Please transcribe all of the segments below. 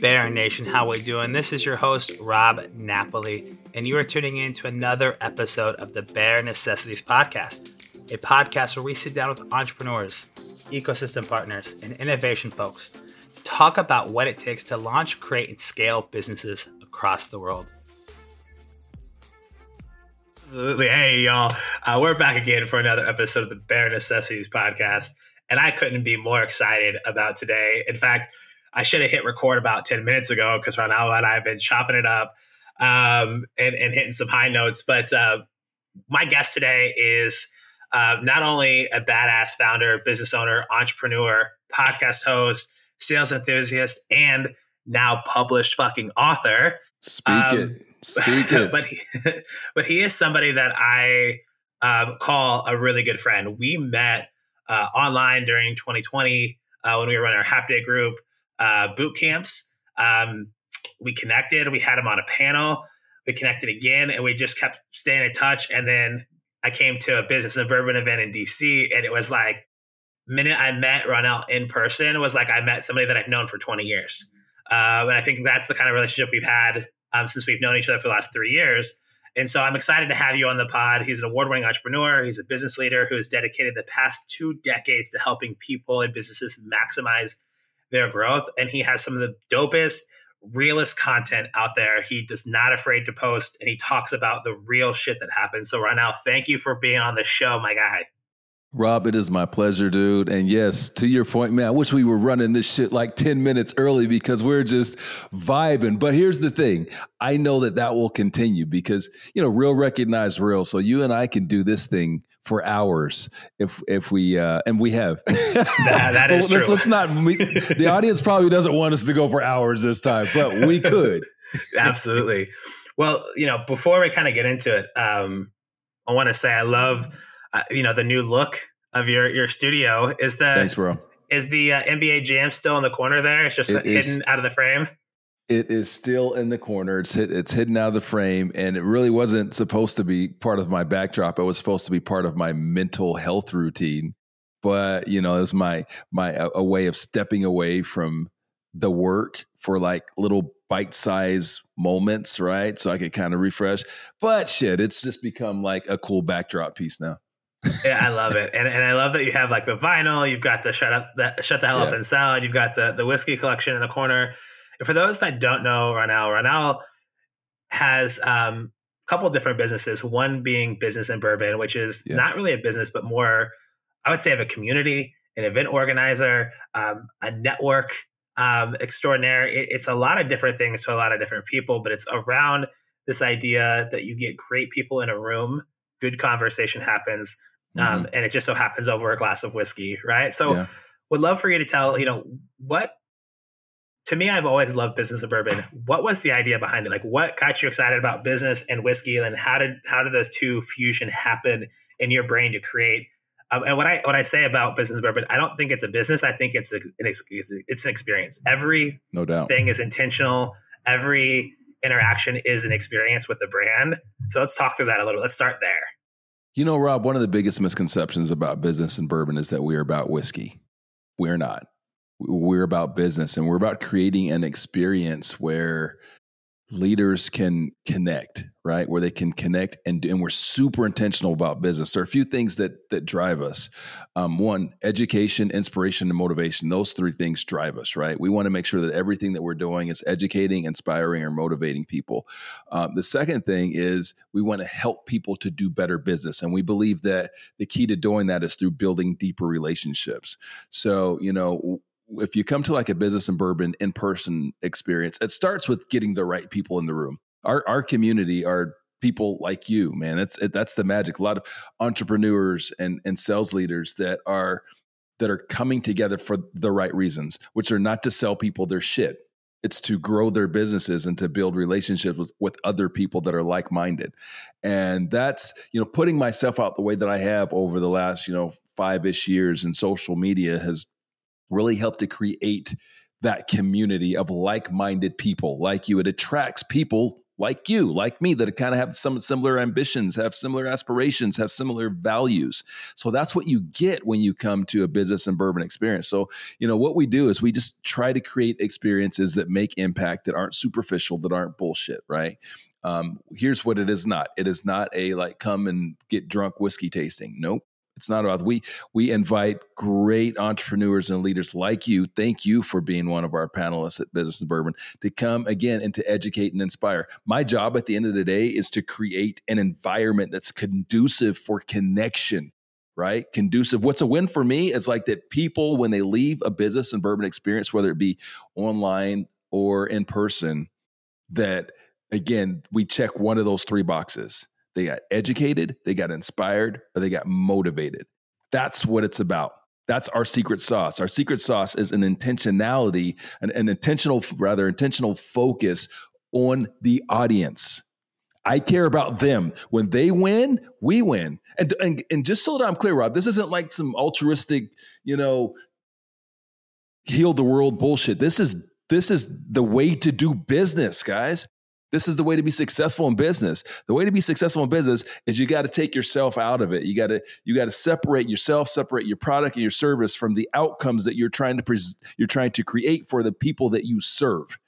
Bear Nation, how are we doing? This is your host, Rob Napoli, and you are tuning in to another episode of the Bear Necessities Podcast, a podcast where we sit down with entrepreneurs, ecosystem partners, and innovation folks to talk about what it takes to launch, create, and scale businesses across the world. Absolutely. Hey, y'all. Uh, we're back again for another episode of the Bear Necessities Podcast, and I couldn't be more excited about today. In fact, I should have hit record about 10 minutes ago because Ronnell and I have been chopping it up um, and, and, hitting some high notes. But uh, my guest today is uh, not only a badass founder, business owner, entrepreneur, podcast host, sales enthusiast, and now published fucking author. Speak um, it. Speak it. but, he, but he is somebody that I um, call a really good friend. We met uh, online during 2020 uh, when we were running our Happy Day group uh, boot camps. Um, we connected. We had him on a panel. We connected again, and we just kept staying in touch. And then I came to a business and bourbon event in DC, and it was like minute I met Ronnell in person, it was like I met somebody that I've known for 20 years. Uh, and I think that's the kind of relationship we've had um, since we've known each other for the last three years. And so I'm excited to have you on the pod. He's an award winning entrepreneur. He's a business leader who has dedicated the past two decades to helping people and businesses maximize their growth. And he has some of the dopest, realest content out there. He does not afraid to post and he talks about the real shit that happens. So right now, thank you for being on the show, my guy. Rob, it is my pleasure, dude. And yes, to your point, man, I wish we were running this shit like 10 minutes early because we're just vibing. But here's the thing I know that that will continue because, you know, real recognize real. So you and I can do this thing for hours if if we uh and we have that, that is let's, true. let's not we, the audience probably doesn't want us to go for hours this time but we could absolutely well you know before we kind of get into it um i want to say i love uh, you know the new look of your your studio is the thanks bro is the uh, nba jam still in the corner there it's just it hidden is, out of the frame it is still in the corner. It's hit, it's hidden out of the frame, and it really wasn't supposed to be part of my backdrop. It was supposed to be part of my mental health routine. But you know, it was my my a, a way of stepping away from the work for like little bite size moments, right? So I could kind of refresh. But shit, it's just become like a cool backdrop piece now. Yeah, I love it, and and I love that you have like the vinyl. You've got the shut up, that shut the hell yeah. up and sell. You've got the the whiskey collection in the corner for those that don't know Ronnell, Ronnell has um, a couple different businesses. One being business and bourbon, which is yeah. not really a business, but more, I would say, of a community, an event organizer, um, a network um, extraordinaire. It, it's a lot of different things to a lot of different people, but it's around this idea that you get great people in a room, good conversation happens, um, mm-hmm. and it just so happens over a glass of whiskey, right? So, yeah. would love for you to tell, you know, what to me, I've always loved business of bourbon. What was the idea behind it? Like, what got you excited about business and whiskey, and how did how did those two fusion happen in your brain to create? Um, and what I what I say about business of bourbon, I don't think it's a business. I think it's a, an it's an experience. Every no doubt thing is intentional. Every interaction is an experience with the brand. So let's talk through that a little. Let's start there. You know, Rob, one of the biggest misconceptions about business and bourbon is that we are about whiskey. We're not we're about business and we're about creating an experience where leaders can connect right? Where they can connect and and we're super intentional about business. There are a few things that that drive us. Um, one education inspiration and motivation. Those three things drive us right? We want to make sure that everything that we're doing is educating inspiring or motivating people. Um, the second thing is we want to help people to do better business and we believe that the key to doing that is through building deeper relationships. So you know if you come to like a business and bourbon in person experience, it starts with getting the right people in the room. Our our community are people like you, man. That's that's the magic. A lot of entrepreneurs and and sales leaders that are that are coming together for the right reasons, which are not to sell people their shit. It's to grow their businesses and to build relationships with, with other people that are like minded. And that's, you know, putting myself out the way that I have over the last, you know, five ish years in social media has really help to create that community of like minded people like you. It attracts people like you, like me, that kind of have some similar ambitions, have similar aspirations, have similar values. So that's what you get when you come to a business and bourbon experience. So, you know, what we do is we just try to create experiences that make impact, that aren't superficial, that aren't bullshit, right? Um, here's what it is not. It is not a like come and get drunk whiskey tasting. Nope. It's not about we we invite great entrepreneurs and leaders like you. Thank you for being one of our panelists at Business and Bourbon to come again and to educate and inspire. My job at the end of the day is to create an environment that's conducive for connection right? Conducive. What's a win for me is like that people, when they leave a business and bourbon experience, whether it be online or in person, that again, we check one of those three boxes. They got educated, they got inspired, or they got motivated. That's what it's about. That's our secret sauce. Our secret sauce is an intentionality, an, an intentional, rather intentional focus on the audience. I care about them. When they win, we win. And, and and just so that I'm clear, Rob, this isn't like some altruistic, you know, heal the world bullshit. This is this is the way to do business, guys. This is the way to be successful in business. The way to be successful in business is you got to take yourself out of it. You got to you got to separate yourself, separate your product and your service from the outcomes that you're trying to pres- you're trying to create for the people that you serve.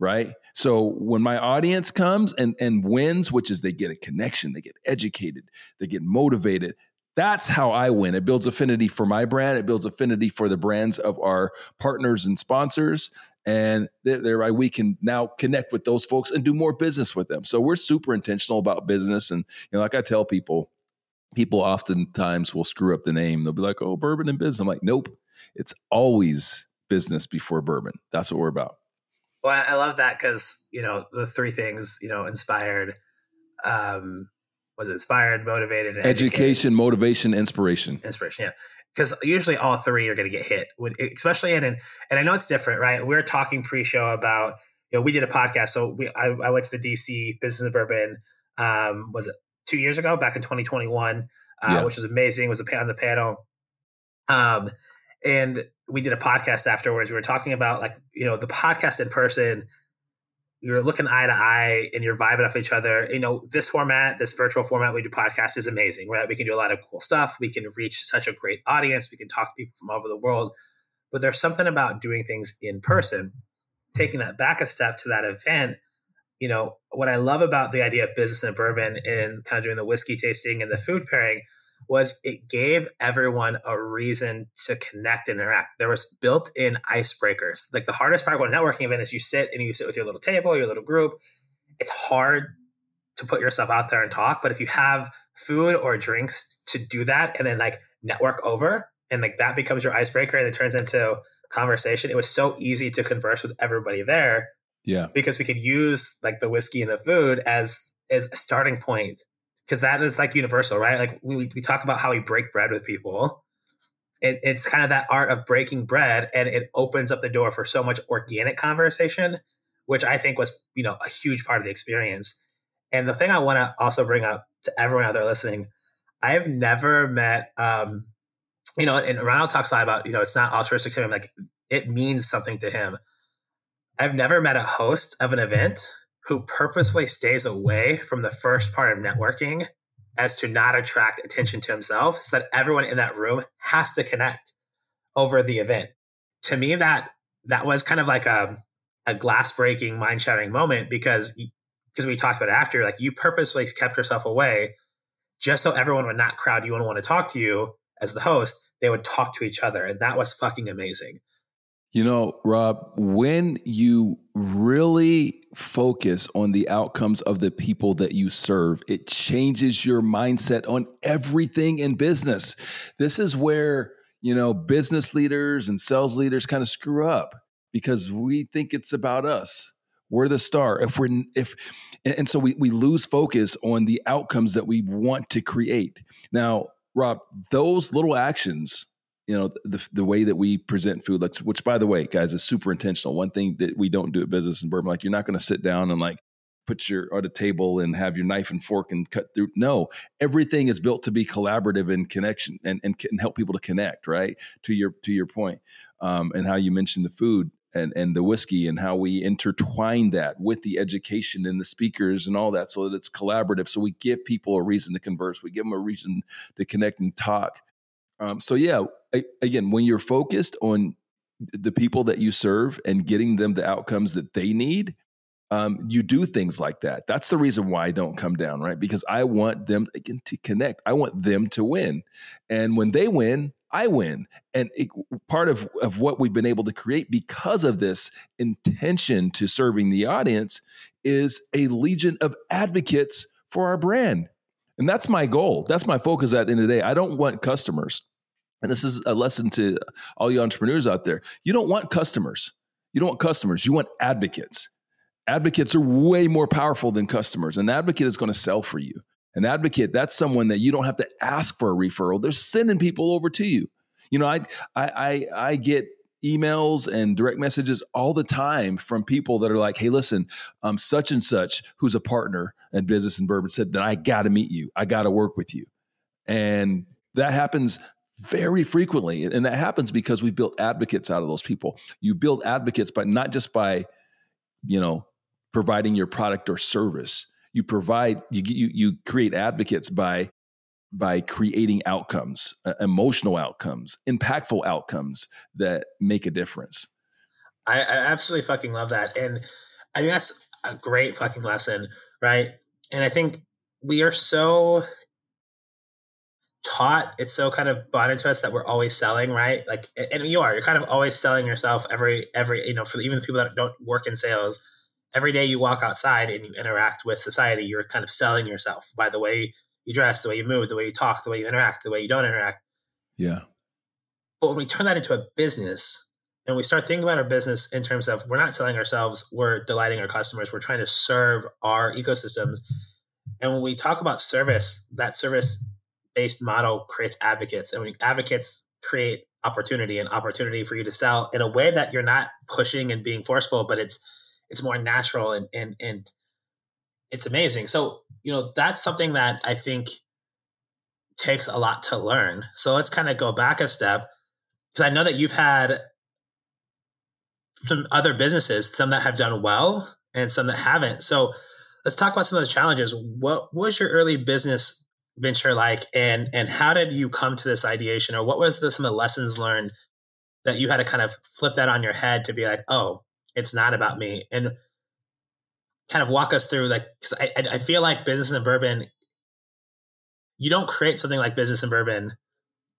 Right? So when my audience comes and and wins, which is they get a connection, they get educated, they get motivated, that's how I win. It builds affinity for my brand. It builds affinity for the brands of our partners and sponsors and thereby we can now connect with those folks and do more business with them. So we're super intentional about business. And you know like i tell people people oftentimes will screw up the name. They'll be like oh bourbon and business. I'm like nope. It's always business before bourbon. That's what we're about. Well i love that because you know the three things you know inspired um was inspired motivated education motivation inspiration inspiration yeah because usually all three are going to get hit, especially in and and I know it's different, right? We are talking pre-show about you know we did a podcast, so we I, I went to the DC Business of Bourbon, um, was it two years ago, back in 2021, uh, yeah. which was amazing. Was on the panel, um, and we did a podcast afterwards. We were talking about like you know the podcast in person you're looking eye to eye and you're vibing off each other. You know, this format, this virtual format we do podcast is amazing, right? We can do a lot of cool stuff. We can reach such a great audience. We can talk to people from all over the world. But there's something about doing things in person, taking that back a step to that event. You know, what I love about the idea of business and bourbon and kind of doing the whiskey tasting and the food pairing was it gave everyone a reason to connect and interact. There was built-in icebreakers. Like the hardest part of a networking event is you sit and you sit with your little table, your little group. It's hard to put yourself out there and talk, but if you have food or drinks to do that and then like network over and like that becomes your icebreaker and it turns into conversation, it was so easy to converse with everybody there. Yeah. Because we could use like the whiskey and the food as as a starting point because that is like universal, right? Like we, we talk about how we break bread with people. It, it's kind of that art of breaking bread, and it opens up the door for so much organic conversation, which I think was you know a huge part of the experience. And the thing I want to also bring up to everyone out there listening, I've never met, um, you know, and Ronnell talks a lot about you know it's not altruistic to him, like it means something to him. I've never met a host of an event who purposefully stays away from the first part of networking as to not attract attention to himself so that everyone in that room has to connect over the event. To me, that that was kind of like a, a glass breaking, mind shattering moment because because we talked about it after, like you purposefully kept yourself away just so everyone would not crowd you and want to talk to you as the host. They would talk to each other, and that was fucking amazing. You know, Rob, when you really focus on the outcomes of the people that you serve, it changes your mindset on everything in business. This is where, you know, business leaders and sales leaders kind of screw up because we think it's about us. We're the star. If we're if and so we we lose focus on the outcomes that we want to create. Now, Rob, those little actions you know the the way that we present food like which by the way guys is super intentional. One thing that we don't do at business in bourbon like you're not going to sit down and like put your at a table and have your knife and fork and cut through. No everything is built to be collaborative and connection and, and, and help people to connect right? To your to your point um, and how you mentioned the food and and the whiskey and how we intertwine that with the education and the speakers and all that so that it's collaborative. So we give people a reason to converse. We give them a reason to connect and talk um, so yeah again when you're focused on the people that you serve and getting them the outcomes that they need um, you do things like that. That's the reason why I don't come down, right? Because I want them again to connect. I want them to win, and when they win, I win. And it, part of, of what we've been able to create because of this intention to serving the audience is a legion of advocates for our brand. And that's my goal. That's my focus at the end of the day. I don't want customers. And this is a lesson to all you entrepreneurs out there. You don't want customers. You don't want customers. You want advocates. Advocates are way more powerful than customers. An advocate is going to sell for you. An advocate, that's someone that you don't have to ask for a referral. They're sending people over to you. You know, I I I, I get emails and direct messages all the time from people that are like, "Hey, listen, um, such and such, who's a partner in business and bourbon, said that I got to meet you. I got to work with you," and that happens very frequently, and that happens because we built advocates out of those people. You build advocates, but not just by, you know, providing your product or service you provide you you you create advocates by by creating outcomes, uh, emotional outcomes, impactful outcomes that make a difference. I, I absolutely fucking love that, and I think that's a great fucking lesson, right? And I think we are so taught it's so kind of bought into us that we're always selling right like and you are you're kind of always selling yourself every every you know for even the people that don't work in sales every day you walk outside and you interact with society, you're kind of selling yourself by the way you dress, the way you move, the way you talk, the way you interact, the way you don't interact. Yeah. But when we turn that into a business and we start thinking about our business in terms of we're not selling ourselves, we're delighting our customers, we're trying to serve our ecosystems. And when we talk about service, that service based model creates advocates, and when advocates create opportunity and opportunity for you to sell in a way that you're not pushing and being forceful, but it's it's more natural and and and it's amazing. So you know that's something that I think takes a lot to learn. So let's kind of go back a step because I know that you've had some other businesses, some that have done well and some that haven't. So let's talk about some of the challenges. What was your early business venture like, and and how did you come to this ideation, or what was the, some of the lessons learned that you had to kind of flip that on your head to be like, oh, it's not about me. And kind of walk us through like, cause I, I feel like business and bourbon, you don't create something like business and bourbon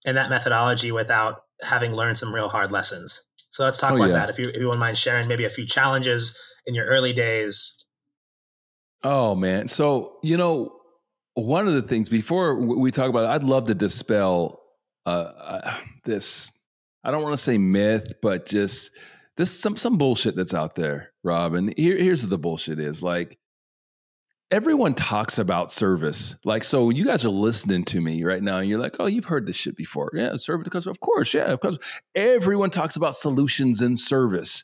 and that methodology without having learned some real hard lessons. So let's talk oh, about yeah. that. If you, if you wouldn't mind sharing maybe a few challenges in your early days. Oh man. So, you know, one of the things before we talk about it, I'd love to dispel uh, uh, this, I don't want to say myth, but just this some some bullshit that's out there, Rob. And here, here's what the bullshit is like. Everyone talks about service. Like, so you guys are listening to me right now, and you're like, oh, you've heard this shit before. Yeah, service the customer. Of course, yeah, of course. Everyone talks about solutions and service.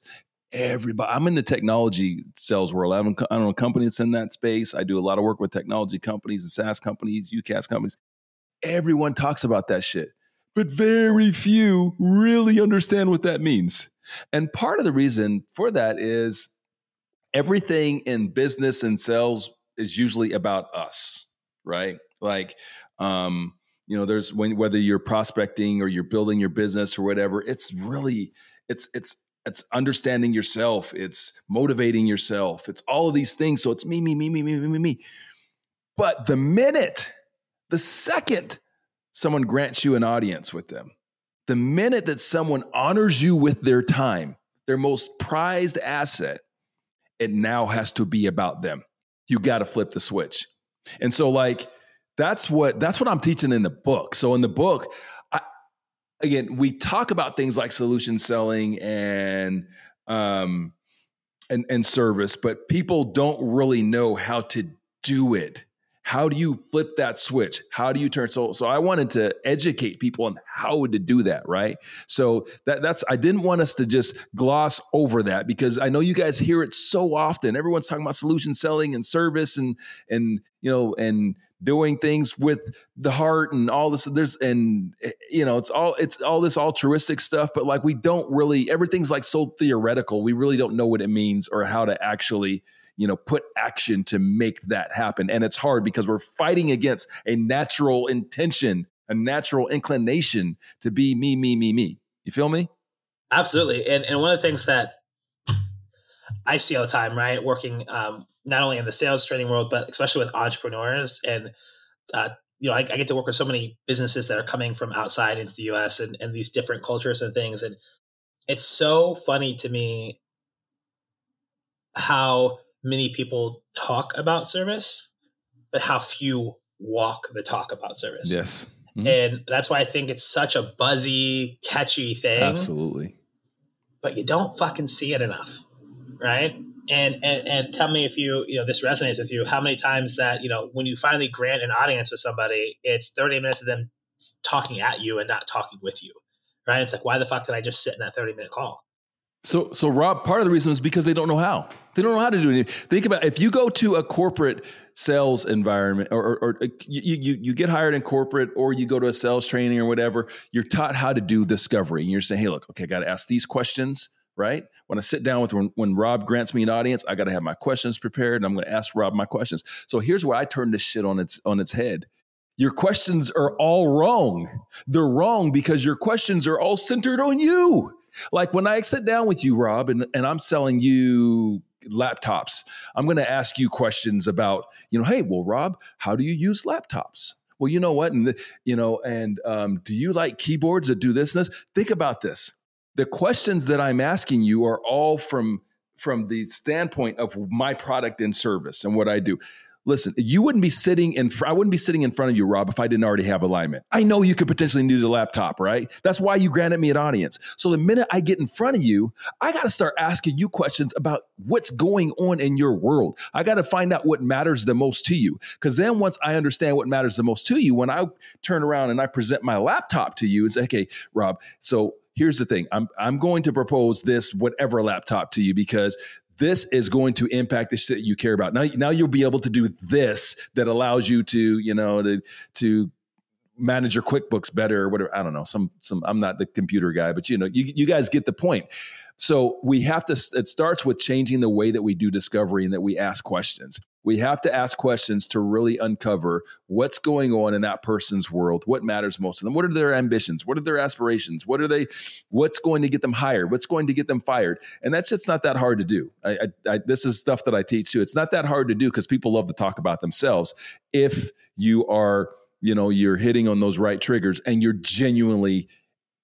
Everybody, I'm in the technology sales world. I don't, I don't know a company that's in that space. I do a lot of work with technology companies and SaaS companies, UCaaS companies. Everyone talks about that shit, but very few really understand what that means. And part of the reason for that is everything in business and sales is usually about us, right? Like, um, you know, there's when whether you're prospecting or you're building your business or whatever, it's really it's it's it's understanding yourself, it's motivating yourself, it's all of these things. So it's me, me, me, me, me, me, me, me. But the minute, the second someone grants you an audience with them, the minute that someone honors you with their time, their most prized asset, it now has to be about them. You got to flip the switch. And so like that's what that's what I'm teaching in the book. So in the book, I, again, we talk about things like solution selling and um and and service, but people don't really know how to do it How do you flip that switch? How do you turn? So, so I wanted to educate people on how to do that, right? So that that's I didn't want us to just gloss over that because I know you guys hear it so often. Everyone's talking about solution selling and service and and you know and doing things with the heart and all this there's and eh, you know it's all it's all this altruistic stuff but like we don't really everything's like so theoretical we really don't know what it means or how to actually you know put action to make that happen. And it's hard because we're fighting against a natural intention a natural inclination to be me me me me. You feel me? Absolutely. And and one of the things that i see all the time right working um, not only in the sales training world but especially with entrepreneurs and uh, you know I, I, get to work with so many businesses that are coming from outside into the us and, and these different cultures and things. And it's so funny to me how many people talk about service, but how few walk the talk about service. Yes. Mm-hmm. And that's why I think it's such a buzzy, catchy thing. Absolutely. But you don't fucking see it enough. Right. And, and and tell me if you you know this resonates with you how many times that you know when you finally grant an audience with somebody it's 30 minutes of them talking at you and not talking with you right it's like why the fuck did i just sit in that 30 minute call so, so Rob, part of the reason is because they don't know how. They don't know how to do anything. Think about if you go to a corporate sales environment, or, or, or, you, you you get hired in corporate, or you go to a sales training or whatever. You're taught how to do discovery, and you're saying, "Hey, look, okay, I got to ask these questions." Right when I sit down with when, when Rob grants me an audience, I got to have my questions prepared, and I'm going to ask Rob my questions. So here's where I turn this shit on its on its head your questions are all wrong. They're wrong because your questions are all centered on you. Like when I sit down with you, Rob, and, and I'm selling you laptops, I'm going to ask you questions about, you know, hey, well, Rob, how do you use laptops? Well, you know what? And, the, you know, and um, do you like keyboards that do this and this? Think about this. The questions that I'm asking you are all from from the standpoint of my product and service and what I do listen, you wouldn't be sitting in, fr- I wouldn't be sitting in front of you, Rob, if I didn't already have alignment. I know you could potentially need a laptop, right? That's why you granted me an audience. So the minute I get in front of you, I got to start asking you questions about what's going on in your world. I got to find out what matters the most to you. Because then once I understand what matters the most to you, when I turn around and I present my laptop to you and say, okay, Rob, so here's the thing I'm, I'm going to propose this whatever laptop to you because this is going to impact the shit you care about. Now, now you'll be able to do this that allows you to, you know, to to manage your QuickBooks better or whatever. I don't know. Some some I'm not the computer guy, but you know, you you guys get the point. So we have to. It starts with changing the way that we do discovery and that we ask questions. We have to ask questions to really uncover what's going on in that person's world, what matters most to them, what are their ambitions, what are their aspirations, what are they, what's going to get them hired, what's going to get them fired, and that's just not that hard to do. I, I, I, this is stuff that I teach too. It's not that hard to do because people love to talk about themselves. If you are, you know, you're hitting on those right triggers and you're genuinely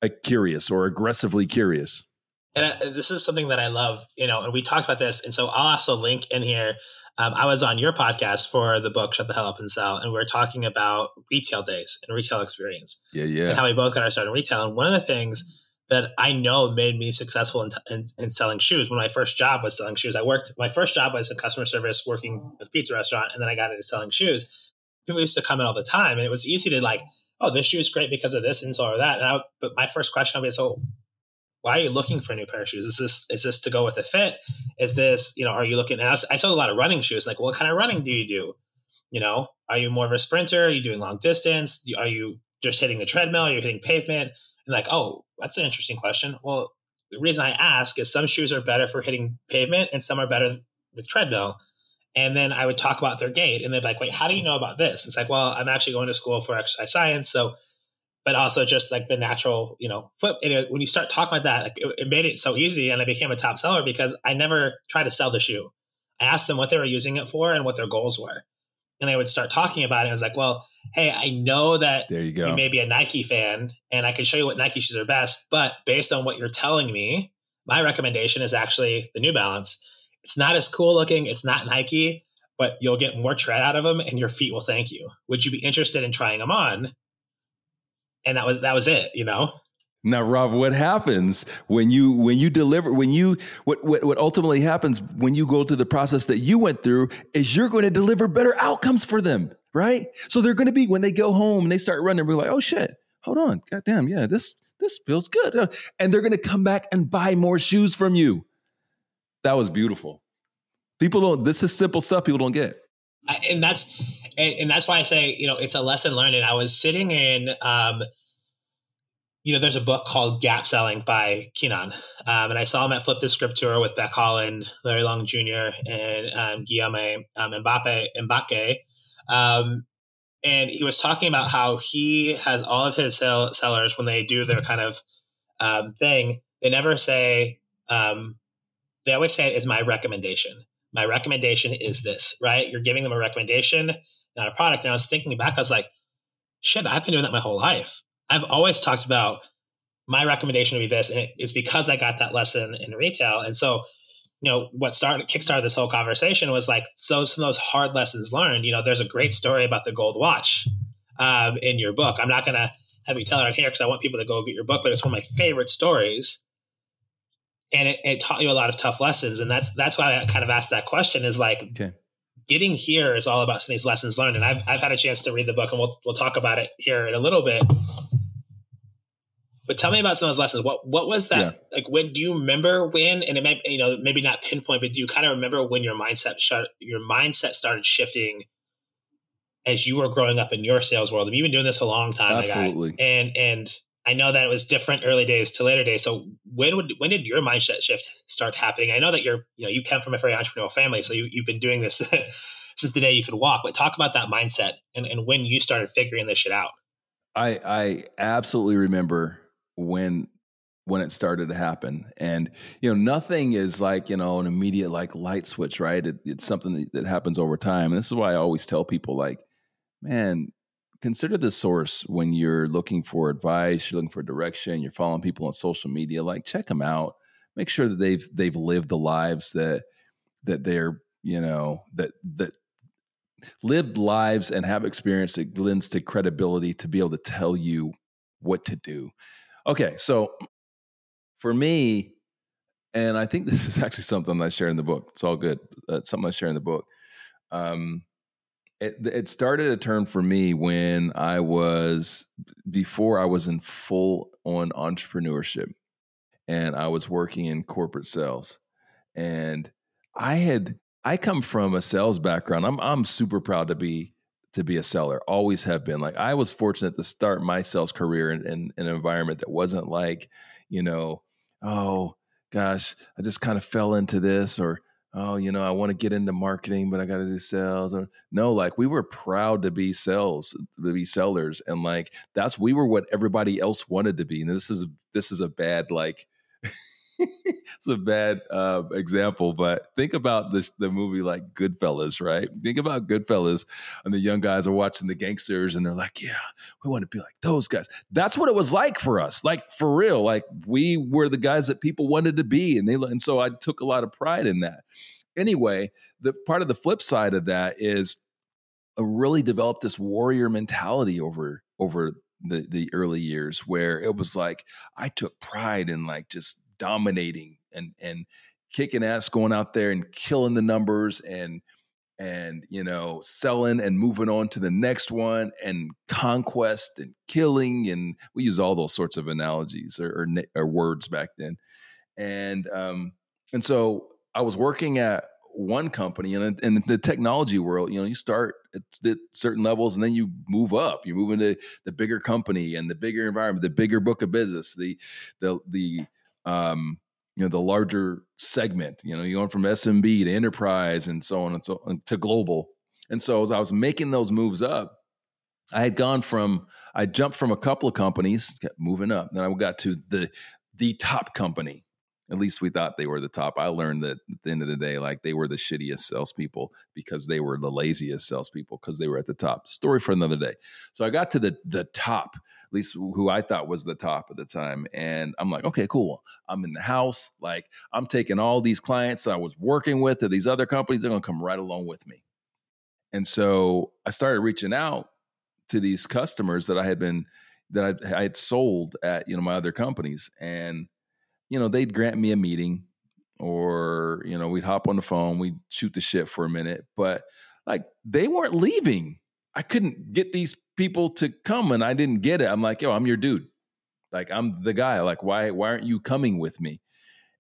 uh, curious or aggressively curious and I, this is something that I love, you know, and we talked about this. And so I'll also link in here um, I was on your podcast for the book Shut the Hell Up and Sell, and we are talking about retail days and retail experience. Yeah, yeah. And how we both got our start in retail. And one of the things that I know made me successful in, in, in, selling shoes. When my first job was selling shoes, I worked. My first job was in customer service, working at a pizza restaurant, and then I got into selling shoes. People used to come in all the time, and it was easy to like, oh, this shoe is great because of this insole or that. And I, but my first question would be, so why are you looking for a new pair of shoes? Is this is this to go with a fit? Is this you know? Are you looking? I, I saw a lot of running shoes. Like, what kind of running do you do? You know, are you more of a sprinter? Are you doing long distance? Are you just hitting the treadmill? Are you hitting pavement? And like, oh, that's an interesting question. Well, the reason I ask is some shoes are better for hitting pavement and some are better with treadmill. And then I would talk about their gait, and they'd be like, "Wait, how do you know about this?" It's like, "Well, I'm actually going to school for exercise science, so but also just like the natural, you know, foot. And it, when you start talking about that, like it, it, made it so easy, and I became a top seller because I never tried to sell the shoe. I asked them what they were using it for and what their goals were, and they would start talking about it. I was like, well, hey, I know that there you go. You may be a Nike fan, and I can show you what Nike shoes are best, but based on what you're telling me, my recommendation is actually the New Balance. It's not as cool looking. It's not Nike, but you'll get more tread out of them, and your feet will thank you. Would you be interested in trying them on? And that was that was it, you know. Now, Rob, what happens when you when you deliver when you what, what what ultimately happens when you go through the process that you went through is you're going to deliver better outcomes for them, right? So they're going to be when they go home and they start running, we're like, oh shit, hold on, goddamn, yeah, this this feels good, and they're going to come back and buy more shoes from you. That was beautiful. People don't. This is simple stuff people don't get. And that's and, and that's why I say you know it's a lesson learned. And I was sitting in. Um, you know, there's a book called Gap Selling by Keenan. Um, and I saw him at Flip the Script Tour with Becc Holland, Larry Long Jr., and um, Guillaume um, Mbappe. Mbappe. Um, and he was talking about how he has all of his sell- sellers, when they do their kind of um, thing, they never say, um, they always say it is my recommendation. My recommendation is this, right? You're giving them a recommendation, not a product. And I was thinking back, I was like, shit, I've been doing that my whole life I've always talked about my recommendation would be this, and it's because I got that lesson in retail. And so, you know, what started kickstarted this whole conversation was like so some of those hard lessons learned. You know, there's a great story about the gold watch um, in your book. I'm not to have you tell it on here because I want people to go get your book, but it's one of my favorite stories. And it, it, taught you a lot of tough lessons, and that's that's why I kind of asked that question. Is like, okay. getting here is all about some of these lessons learned, and I've I've had a chance to read the book, and we'll we'll talk about it here in a little bit. But tell me about some of those lessons. What what was that yeah. like? When do you remember when? And it may you know maybe not pinpoint, but do you kind of remember when your mindset start, your mindset started shifting as you were growing up in your sales world? You've been doing this a long time, absolutely. And and I know that it was different early days to later days. So when would when did your mindset shift start happening? I know that you're you know you come from a very entrepreneurial family, so you, you've been doing this since the day you could walk. But talk about that mindset and, and when you started figuring this shit out. I I absolutely remember when when it started to happen and you know nothing is like you know an immediate like light switch right it, it's something that, that happens over time and this is why i always tell people like man consider the source when you're looking for advice you're looking for direction you're following people on social media like check them out make sure that they've they've lived the lives that that they're you know that that lived lives and have experience that lends to credibility to be able to tell you what to do Okay, so for me, and I think this is actually something I share in the book. It's all good. It's something I share in the book. Um, it, it started a turn for me when I was before I was in full on entrepreneurship, and I was working in corporate sales, and I had I come from a sales background. I'm I'm super proud to be to be a seller, always have been. Like I was fortunate to start my sales career in, in, in an environment that wasn't like, you know, oh gosh, I just kind of fell into this or oh, you know, I want to get into marketing, but I got to do sales. No, like we were proud to be sales, to be sellers, and like that's we were what everybody else wanted to be. And this is this is a bad like it's a bad uh, example, but think about the, the movie like Goodfellas, right? Think about Goodfellas, and the young guys are watching the gangsters, and they're like, "Yeah, we want to be like those guys." That's what it was like for us, like for real. Like we were the guys that people wanted to be, and they and so I took a lot of pride in that. Anyway, the part of the flip side of that is I really developed this warrior mentality over over the the early years where it was like I took pride in like just dominating and and kicking ass, going out there and killing the numbers and and you know selling and moving on to the next one and conquest and killing and we use all those sorts of analogies or, or, or words back then. And um and so i was working at one company and in the technology world you know you start at certain levels and then you move up. You move into the bigger company and the bigger environment the bigger book of business the the the um, you know the larger segment you know you're going from smb to enterprise and so on and so on to global and so as i was making those moves up i had gone from i jumped from a couple of companies kept moving up then i got to the the top company at least we thought they were the top. I learned that at the end of the day, like they were the shittiest salespeople because they were the laziest salespeople because they were at the top. Story for another day. So I got to the the top, at least who I thought was the top at the time, and I'm like, okay, cool. I'm in the house. Like I'm taking all these clients that I was working with at these other companies. They're gonna come right along with me. And so I started reaching out to these customers that I had been that I, I had sold at you know my other companies and you know, they'd grant me a meeting or, you know, we'd hop on the phone, we'd shoot the shit for a minute, but like they weren't leaving. I couldn't get these people to come and I didn't get it. I'm like, yo, I'm your dude. Like I'm the guy. Like, why why aren't you coming with me?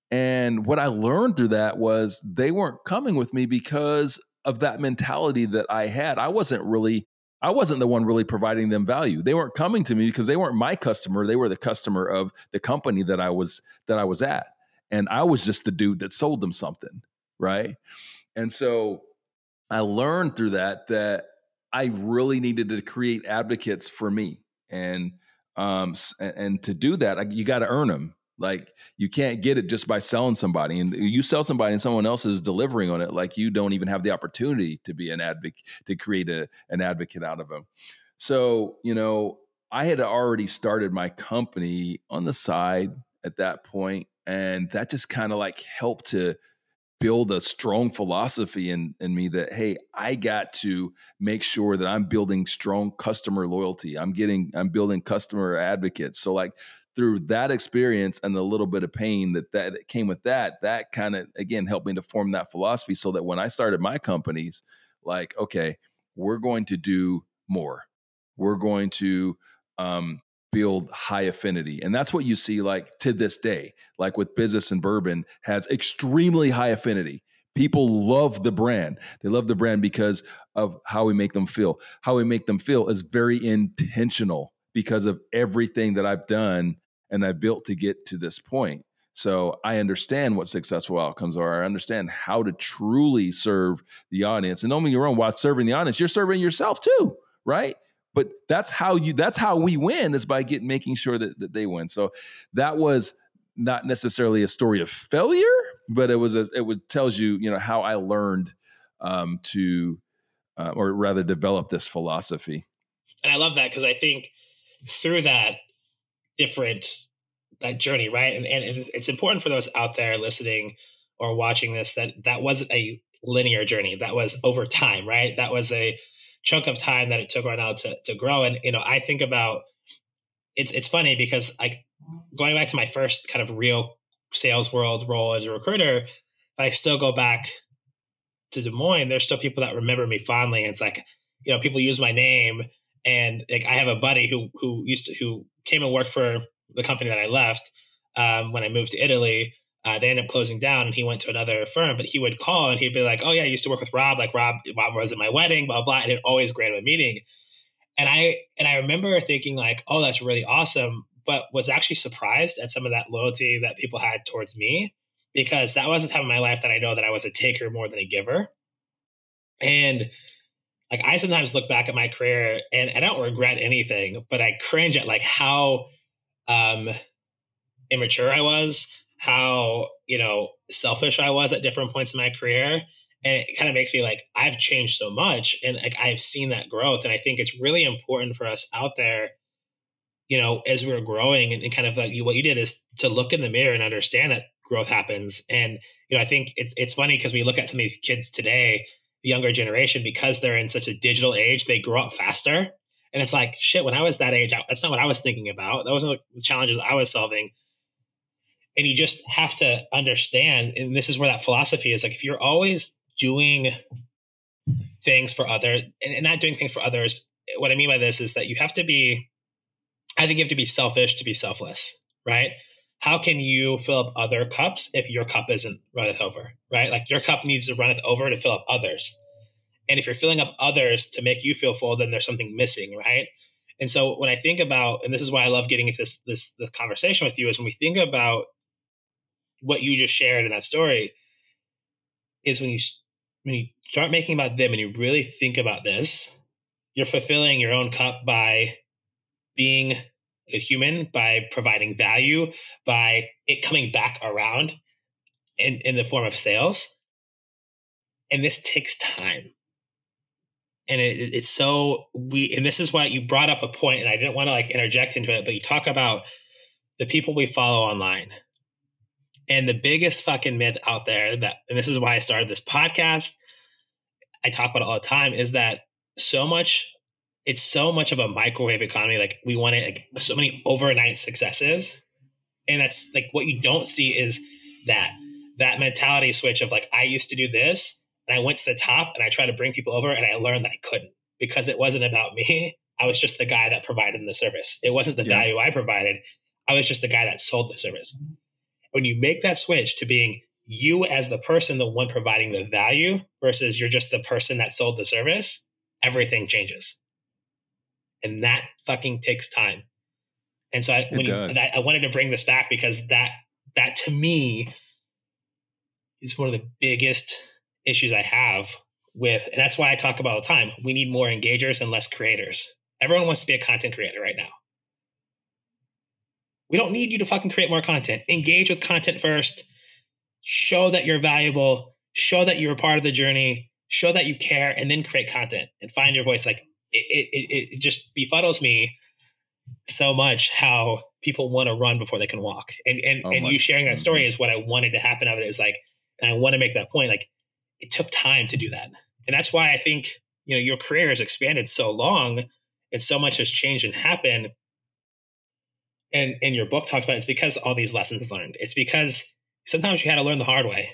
And what I learned through that was they weren't coming with me because of that mentality that I had. I wasn't really I wasn't the one really providing them value. They weren't coming to me because they weren't my customer. They were the customer of the company that I was that I was at. And I was just the dude that sold them something, right? And so I learned through that that I really needed to create advocates for me. And um and to do that, you got to earn them. Like you can't get it just by selling somebody, and you sell somebody, and someone else is delivering on it. Like you don't even have the opportunity to be an advocate to create a, an advocate out of them. So you know, I had already started my company on the side at that point, and that just kind of like helped to build a strong philosophy in in me that hey i got to make sure that i'm building strong customer loyalty i'm getting i'm building customer advocates so like through that experience and a little bit of pain that that came with that, that kind of again helped me to form that philosophy so that when I started my companies, like, okay, we're going to do more. We're going to um, build high affinity. And that's what you see like to this day, like with business and bourbon has extremely high affinity. People love the brand. They love the brand because of how we make them feel. How we make them feel is very intentional because of everything that I've done and I've built to get to this point. So I understand what successful outcomes are. I understand how to truly serve the audience. And don't get me wrong, while serving the audience, you're serving yourself too, right? But that's how you that's how we win is by getting making sure that, that they win. So that was not necessarily a story of failure, but it was a, it would tells you, you know, how I learned um, to uh, or rather develop this philosophy. And I love that because I think through that different that journey, right? And, and, and it's important for those out there listening or watching this that that wasn't a linear journey. That was over time, right? That was a chunk of time that it took right now to to grow. And you know, I think about it's it's funny because like going back to my first kind of real sales world role as a recruiter, I still go back to Des Moines. There's still people that remember me fondly. And it's like, you know, people use my name and like I have a buddy who who used to who came and worked for the company that I left um, when I moved to Italy. Uh, they ended up closing down, and he went to another firm. But he would call and he'd be like, "Oh yeah, I used to work with Rob. Like Rob, Rob was at my wedding, blah blah." And it always granted a meeting. And I and I remember thinking like, "Oh, that's really awesome," but was actually surprised at some of that loyalty that people had towards me because that was a time in my life that I know that I was a taker more than a giver. And like I sometimes look back at my career and I don't regret anything, but I cringe at like how um immature I was, how, you know, selfish I was at different points in my career. And it kind of makes me like, I've changed so much and like I've seen that growth. And I think it's really important for us out there, you know, as we're growing and, and kind of like you, what you did is to look in the mirror and understand that growth happens. And, you know, I think it's it's funny because we look at some of these kids today the younger generation because they're in such a digital age, they grow up faster. And it's like, shit, when I was that age, that's not what I was thinking about. That wasn't the challenges I was solving. And you just have to understand, and this is where that philosophy is like, if you're always doing things for others and not doing things for others, what I mean by this is that you have to be, I think you have to be selfish to be selfless, right? how can you fill up other cups if your cup isn't runneth over, right? Like your cup needs to runneth over to fill up others. And if you're filling up others to make you feel full, then there's something missing, right? And so when I think about, and this is why I love getting into this this, this conversation with you, is when we think about what you just shared in that story, is when you when you start making about them and you really think about this, you're fulfilling your own cup by being a human by providing value, by it coming back around in, in the form of sales. And this takes time. And it, it's so we, and this is why you brought up a point, and I didn't want to like interject into it, but you talk about the people we follow online. And the biggest fucking myth out there that, and this is why I started this podcast, I talk about it all the time, is that so much it's so much of a microwave economy. Like we want it like so many overnight successes. And that's like what you don't see is that that mentality switch of like I used to do this and I went to the top and I tried to bring people over and I learned that I couldn't. because it wasn't about me. I was just the guy that provided the service. It wasn't the yeah. value I provided. I was just the guy that sold the service. When you make that switch to being you as the person, the one providing the value versus you're just the person that sold the service, everything changes. And that fucking takes time. And so I, when you, I, I wanted to bring this back because that, that to me is one of the biggest issues I have with, and that's why I talk about all the time. We need more engagers and less creators. Everyone wants to be a content creator right now. We don't need you to fucking create more content. Engage with content first. Show that you're valuable. Show that you're a part of the journey. Show that you care, and then create content and find your voice. Like it, it, it just befuddles me so much how people want to run before they can walk. And and oh and you sharing that story is what I wanted to happen of it. Is like, and I want to make that point. Like, it took time to do that, and that's why I think you know your career has expanded so long, and so much has changed and happened and and your book talks about it's because all these lessons learned. It's because sometimes you had to learn the hard way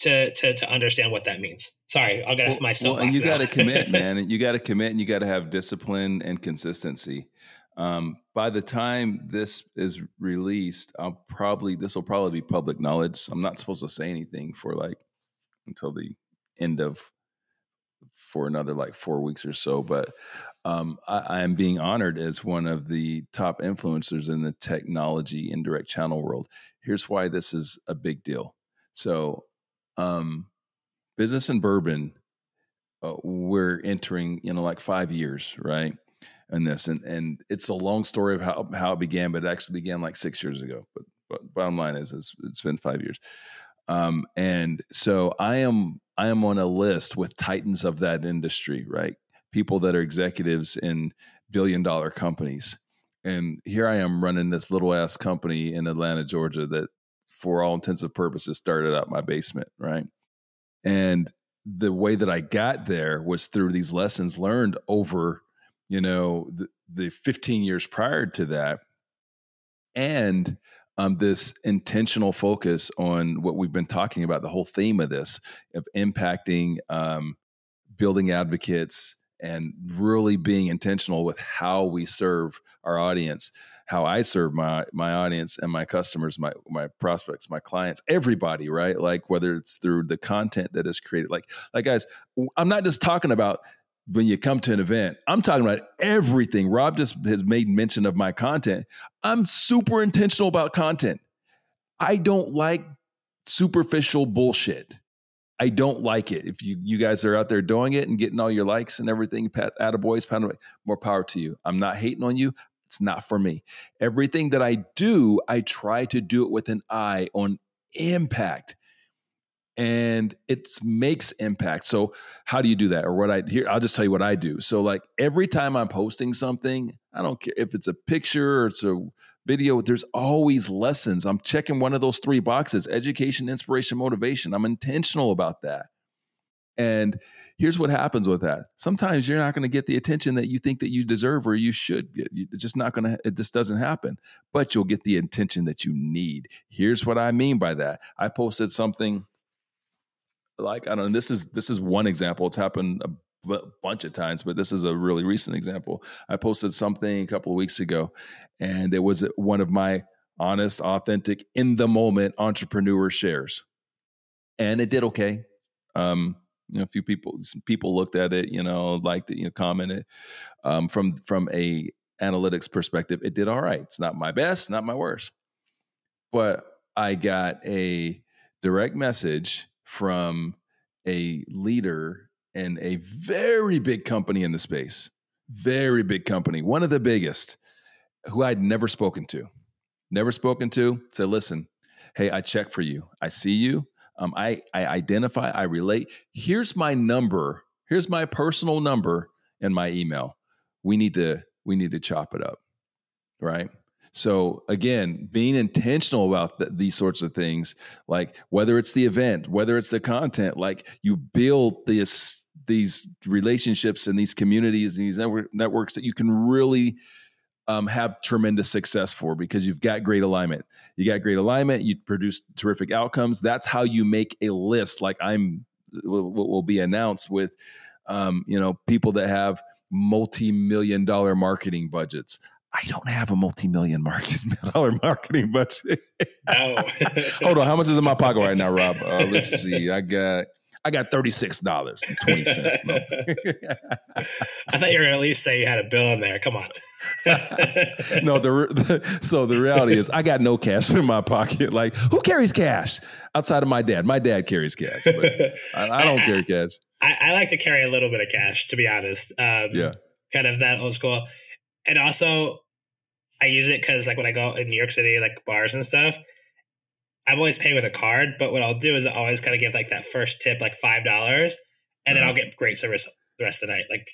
to to to understand what that means. Sorry, I'll get well, off my soapbox. Well, and you got to commit, man. You got to commit, and you got to have discipline and consistency. Um, by the time this is released, I'll probably this will probably be public knowledge. I'm not supposed to say anything for like until the end of for another like four weeks or so. But um, I, I, am being honored as one of the top influencers in the technology indirect channel world. Here's why this is a big deal. So, um, business and bourbon, uh, we're entering, you know, like five years, right? And this, and and it's a long story of how how it began, but it actually began like six years ago. But, but bottom line is, it's, it's been five years. Um, and so I am I am on a list with titans of that industry, right? People that are executives in billion dollar companies. And here I am running this little ass company in Atlanta, Georgia that for all intents and purposes started out my basement, right? And the way that I got there was through these lessons learned over, you know, the, the 15 years prior to that. And um, this intentional focus on what we've been talking about, the whole theme of this, of impacting, um, building advocates, and really being intentional with how we serve our audience, how I serve my my audience and my customers, my my prospects, my clients, everybody, right? Like whether it's through the content that is created, like like guys, I'm not just talking about when you come to an event. I'm talking about everything. Rob just has made mention of my content. I'm super intentional about content. I don't like superficial bullshit. I don't like it. If you you guys are out there doing it and getting all your likes and everything, pat attaboys, pat more power to you. I'm not hating on you. It's not for me. Everything that I do, I try to do it with an eye on impact and it makes impact. So how do you do that? Or what I here, I'll just tell you what I do. So like every time I'm posting something, I don't care if it's a picture or it's a video, there's always lessons. I'm checking one of those three boxes: education, inspiration, motivation. I'm intentional about that. And here's what happens with that. Sometimes you're not going to get the attention that you think that you deserve or you should get. It's just not going to, it just doesn't happen, but you'll get the attention that you need. Here's what I mean by that. I posted something like I don't know. This is this is one example. It's happened a b- bunch of times, but this is a really recent example. I posted something a couple of weeks ago, and it was one of my honest, authentic, in the moment entrepreneur shares, and it did okay. Um, you know, a few people people looked at it, you know, liked it, you know, commented. Um, from from a analytics perspective, it did all right. It's not my best, not my worst, but I got a direct message from a leader and a very big company in the space, very big company, one of the biggest, who I'd never spoken to, never spoken to. Said, "Listen, hey, I check for you. I see you. Um, I I identify. I relate. Here's my number. Here's my personal number and my email. We need to we need to chop it up, right? So again, being intentional about th- these sorts of things, like whether it's the event, whether it's the content, like you build this these relationships and these communities and these network, networks that you can really um, have tremendous success for because you've got great alignment. You got great alignment. You produce terrific outcomes. That's how you make a list. Like I'm, will, will be announced with um, you know, people that have multi-million dollar marketing budgets. I don't have a multi-million marketing dollar marketing budget. No. Hold on, how much is in my pocket right now, Rob? Uh, let's see. I got I got thirty six dollars and twenty cents. No. I thought you were going to at least say you had a bill in there. Come on. no, the, the, so the reality is I got no cash in my pocket. Like who carries cash outside of my dad? My dad carries cash, but I, I don't I, carry cash. I, I, like to carry a little bit of cash, to be honest. Um, yeah, kind of that old school, and also I use it because like when I go in New York City, like bars and stuff. I'm always paying with a card, but what I'll do is I always kind of give like that first tip, like five dollars, and then I'll uh-huh. get great service the rest of the night. Like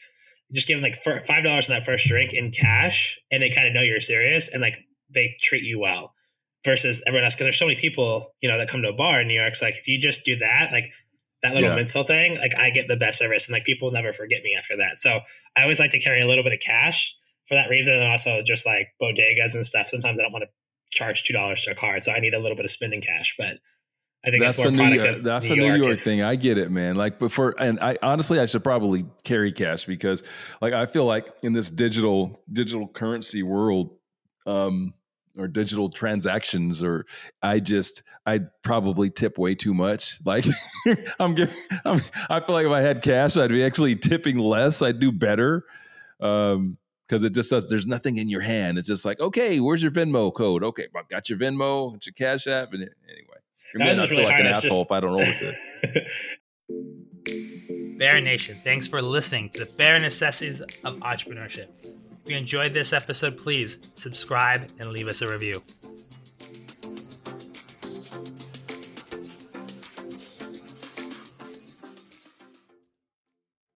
just give them like five dollars on that first drink in cash, and they kind of know you're serious, and like they treat you well. Versus everyone else, because there's so many people, you know, that come to a bar in New York. So like, if you just do that, like that little yeah. mental thing, like I get the best service, and like people never forget me after that. So I always like to carry a little bit of cash for that reason, and also just like bodegas and stuff. Sometimes I don't want to charge two dollars to a card, so I need a little bit of spending cash. But I think that's a New, York, that's New a New York thing. I get it, man. Like before, and I honestly, I should probably carry cash because, like, I feel like in this digital digital currency world, um, or digital transactions, or I just I probably tip way too much. Like I'm getting, I'm, I feel like if I had cash, I'd be actually tipping less. I'd do better. Um, because it just does. There's nothing in your hand. It's just like, okay, where's your Venmo code? Okay, got your Venmo, got your Cash App, and anyway. You're that was really feel like an asshole just... if I don't know it. Bear Nation, thanks for listening to the Bare Necessities of Entrepreneurship. If you enjoyed this episode, please subscribe and leave us a review.